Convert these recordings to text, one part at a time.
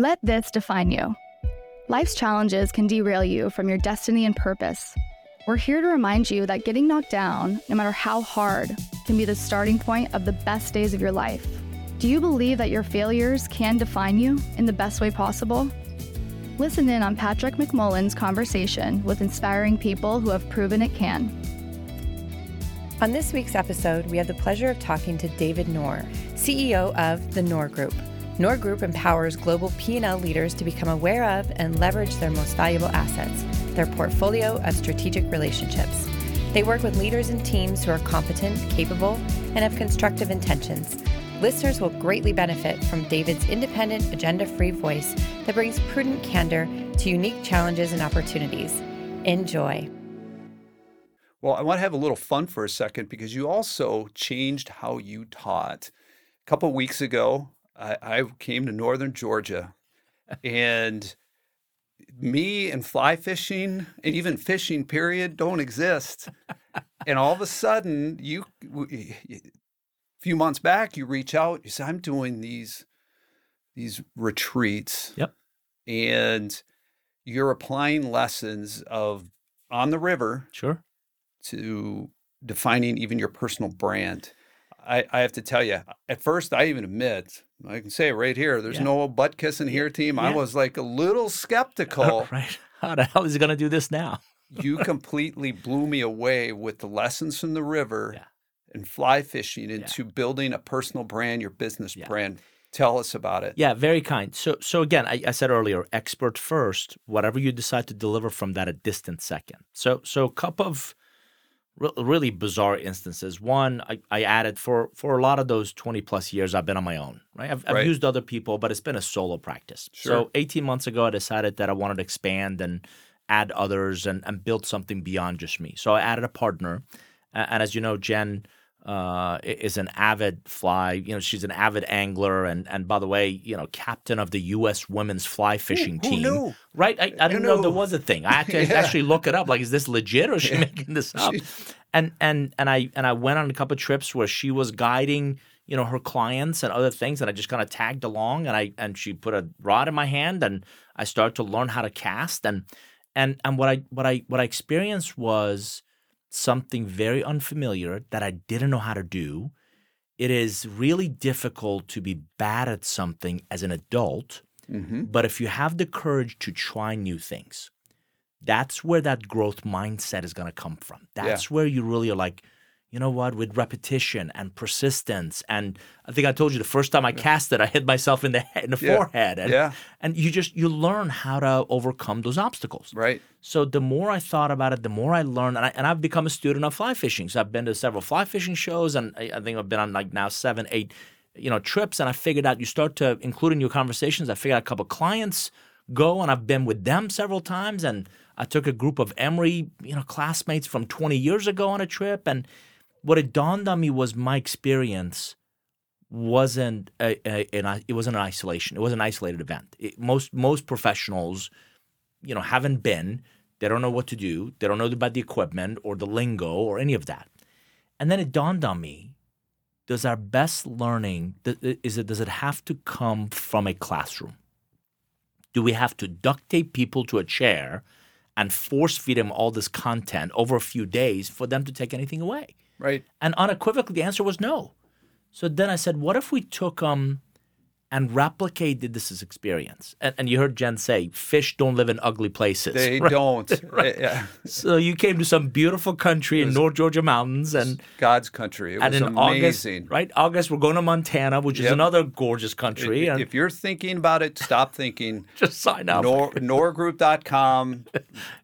Let this define you. Life's challenges can derail you from your destiny and purpose. We're here to remind you that getting knocked down, no matter how hard, can be the starting point of the best days of your life. Do you believe that your failures can define you in the best way possible? Listen in on Patrick McMullan's conversation with inspiring people who have proven it can. On this week's episode, we have the pleasure of talking to David Nour, CEO of the Nour Group. Nour Group empowers global P&L leaders to become aware of and leverage their most valuable assets, their portfolio of strategic relationships. They work with leaders and teams who are competent, capable, and have constructive intentions. Listeners will greatly benefit from David's independent, agenda free voice that brings prudent candor to unique challenges and opportunities. Enjoy. Well, I want to have a little fun for a second because you also changed how you taught. A couple weeks ago, I, I came to northern Georgia, and me and fly fishing and even fishing period don't exist. and all of a sudden, you a few months back, you reach out. You say, "I'm doing these these retreats." Yep. And you're applying lessons of on the river Sure. to defining even your personal brand. I, I have to tell you, at first, I even admit, I can say it right here, there's Yeah. no butt kissing here team. I was like a little skeptical. Right. How the hell is he going to do this now? you completely blew me away with the lessons from the river Yeah. and fly fishing into building a personal brand, your business Yeah. brand. Tell us about it. Yeah, very kind. So, so again, I, I said earlier, expert first. Whatever you decide to deliver from that, a distant second. So, so a couple of re- really bizarre instances. One, I, I added for for a lot of those twenty plus years, I've been on my own. Right, I've, I've Right. used other people, but it's been a solo practice. Sure. So, eighteen months ago, I decided that I wanted to expand and add others and and build something beyond just me. So, I added a partner, and as you know, Jen uh, is an avid fly. You know, she's an avid angler, and and by the way, you know, captain of the U.S. women's fly fishing team. knew? Right? I, I didn't know there was a thing. I had to Yeah. actually look it up. Like, is this legit or is she making this up? And and and I and I went on a couple of trips where she was guiding, you know, her clients and other things, and I just kind of tagged along. And I and she put a rod in my hand, and I started to learn how to cast. And and and what I what I what I experienced was something very unfamiliar that I didn't know how to do. It is really difficult to be bad at something as an adult, hmm but if you have the courage to try new things, that's where that growth mindset is going to come from. That's where you really are like, you know what, with repetition and persistence. And I think I told you the first time I cast it, I hit myself in the head, in the Yeah. forehead. And, Yeah. and you just, you learn how to overcome those obstacles. Right. So the more I thought about it, the more I learned, and, I, and I've become a student of fly fishing. So I've been to several fly fishing shows, and I, I think I've been on like now seven, eight, you know, trips. And I figured out you start to include in your conversations. I figured out a couple clients go, and I've been with them several times. And I took a group of Emory, you know, classmates from 20 years ago on a trip, and what it dawned on me was my experience wasn't a, a, an, it wasn't an isolation. It was an isolated event. It, most most professionals you know, haven't been. They don't know what to do. They don't know about the equipment or the lingo or any of that. And then it dawned on me: Does our best learning is it? Does it have to come from a classroom? Do we have to duct tape people to a chair and force feed them all this content over a few days for them to take anything away? Right. And unequivocally, the answer was no. So then I said, what if we took um and replicated this as experience? And, and you heard Jen say, fish don't live in ugly places. They right? don't. Yeah. So you came to some beautiful country in North Georgia mountains, and God's country. It and was in August, right? August, we're going to Montana, which is another gorgeous country, If, and if you're thinking about it, stop thinking. just sign up. Nour, nourgroup.com.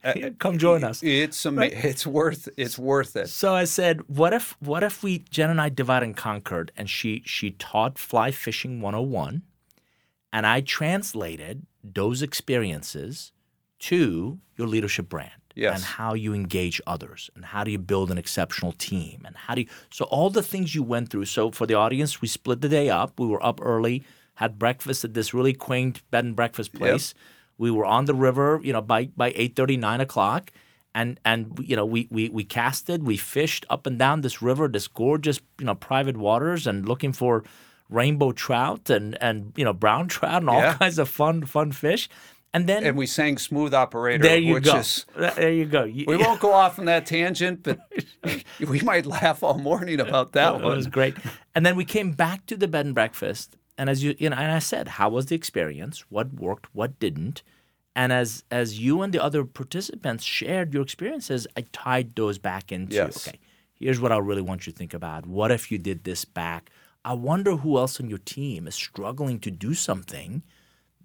Yeah, come join us. It's ama- it's worth it's worth it. So I said, what if what if we Jen and I divide and conquered and she she taught fly fishing 101 and I translated those experiences to your leadership brand Yes. and how you engage others and how do you build an exceptional team and how do you so all the things you went through. So for the audience we split the day up. We were up early had breakfast at this really quaint bed and breakfast place. We were on the river you know by by 8.30 9 o'clock. And and you know we, we we casted we fished up and down this river this gorgeous you know private waters and looking for rainbow trout and and you know brown trout and all Yeah. kinds of fun fun fish. And then And we sang Smooth Operator, there you which go. is there you go. You- we won't go off on that tangent, but we might laugh all morning about that It one. was great. And then we came back to the bed and breakfast, and as you you know, and I said, how was the experience? What worked? What didn't? And as as you and the other participants shared your experiences, I tied those back into Yes. okay. Here's what I really want you to think about. What if you did this back? I wonder who else on your team is struggling to do something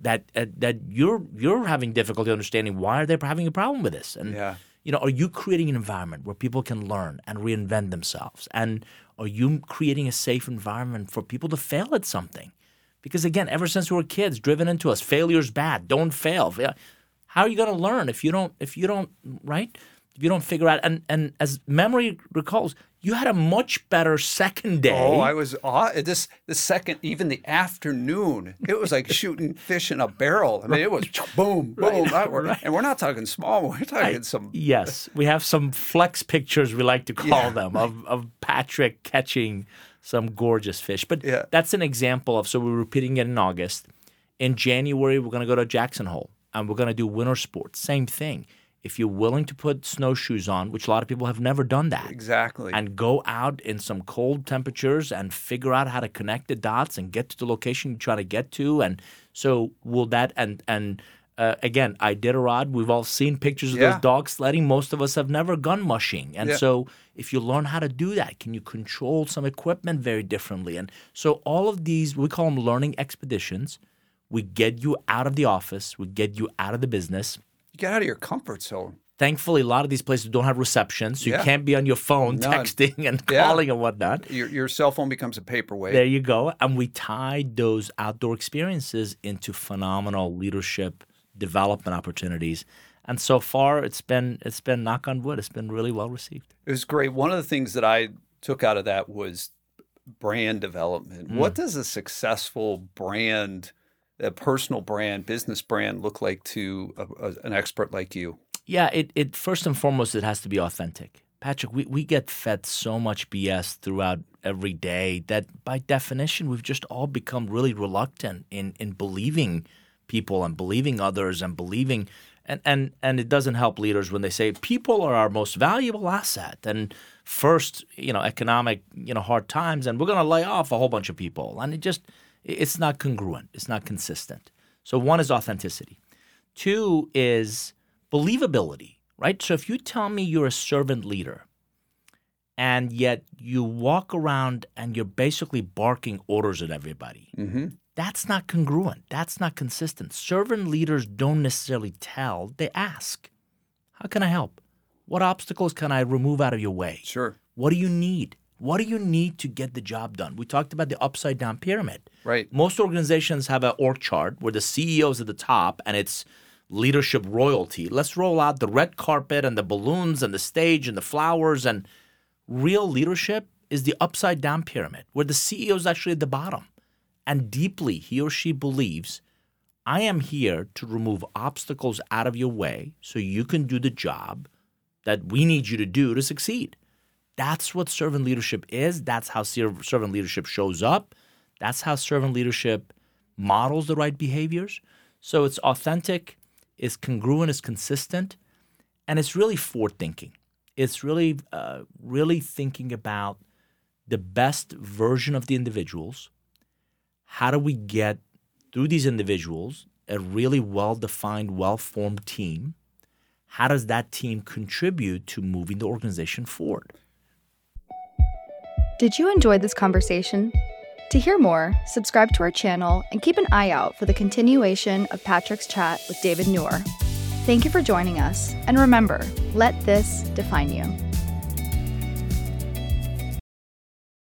that uh, that you're you're having difficulty understanding. Why are they having a problem with this? And Yeah. you know, are you creating an environment where people can learn and reinvent themselves? And are you creating a safe environment for people to fail at something? Because again, ever since we were kids, driven into us, failure's bad. Don't fail. How are you going to learn if you don't? If you don't, right? You don't figure out, and and as memory recalls, you had a much better second day. Oh, I was aw- this the second, even the afternoon. It was like shooting fish in a barrel. I mean, it was boom, boom, I- we're- and we're not talking small. We're talking some. Yes, we have some flex pictures we like to call Yeah. them of, of Patrick catching some gorgeous fish. But Yeah. that's an example of so we're repeating it in August. In January, we're going to go to Jackson Hole and we're going to do winter sports. Same thing. If you're willing to put snowshoes on, which a lot of people have never done that, Exactly. and go out in some cold temperatures and figure out how to connect the dots and get to the location you're trying to get to. And so will that and and uh, again, Iditarod. We've all seen pictures of Yeah. those dogs sledding. Most of us have never gone mushing, and Yeah. so if you learn how to do that, can you control some equipment very differently? And so all of these we call them learning expeditions. We get you out of the office. We get you out of the business you get out of your comfort zone. thankfully a lot of these places don't have reception so you Yeah. can't be on your phone None. texting and Yeah. calling and whatnot Your, your cell phone becomes a paperweight. there you go and we tied those outdoor experiences into phenomenal leadership development opportunities and so far it's been it's been knock on wood it's been really well received It was great. One of the things that I took out of that was brand development. Mm. What does a successful brand, a personal brand, business brand look like to a, a, an expert like you? yeah it, it first and foremost it has to be authentic patrick we, we get fed so much bs throughout every day that by definition we've just all become really reluctant in in believing people and believing others and believing and and and it doesn't help leaders when they say people are our most valuable asset and first you know economic you know hard times and we're going to lay off a whole bunch of people and it just it's not congruent it's not consistent so one is authenticity two is believability right so if you tell me you're a servant leader and yet you walk around and you're basically barking orders at everybody Mm-hmm. that's not congruent. That's not consistent. Servant leaders don't necessarily tell, they ask. How can I help? What obstacles can I remove out of your way? Sure. What do you need? What do you need to get the job done? We talked about the upside down pyramid. Right. Most organizations have an org chart where the CEO is at the top and it's leadership royalty. Let's roll out the red carpet and the balloons and the stage and the flowers. And real leadership is the upside down pyramid where the CEO is actually at the bottom. And deeply, he or she believes, I am here to remove obstacles out of your way so you can do the job that we need you to do to succeed. That's what servant leadership is. That's how servant leadership shows up. That's how servant leadership models the right behaviors. So it's authentic, it's congruent, it's consistent, and it's really forward thinking. It's really, uh, really thinking about the best version of the individuals. How do we get through these individuals a really well defined, well formed team? How does that team contribute to moving the organization forward? Did you enjoy this conversation? To hear more, subscribe to our channel and keep an eye out for the continuation of Patrick's chat with David Nour. Thank you for joining us, and remember, let this define you.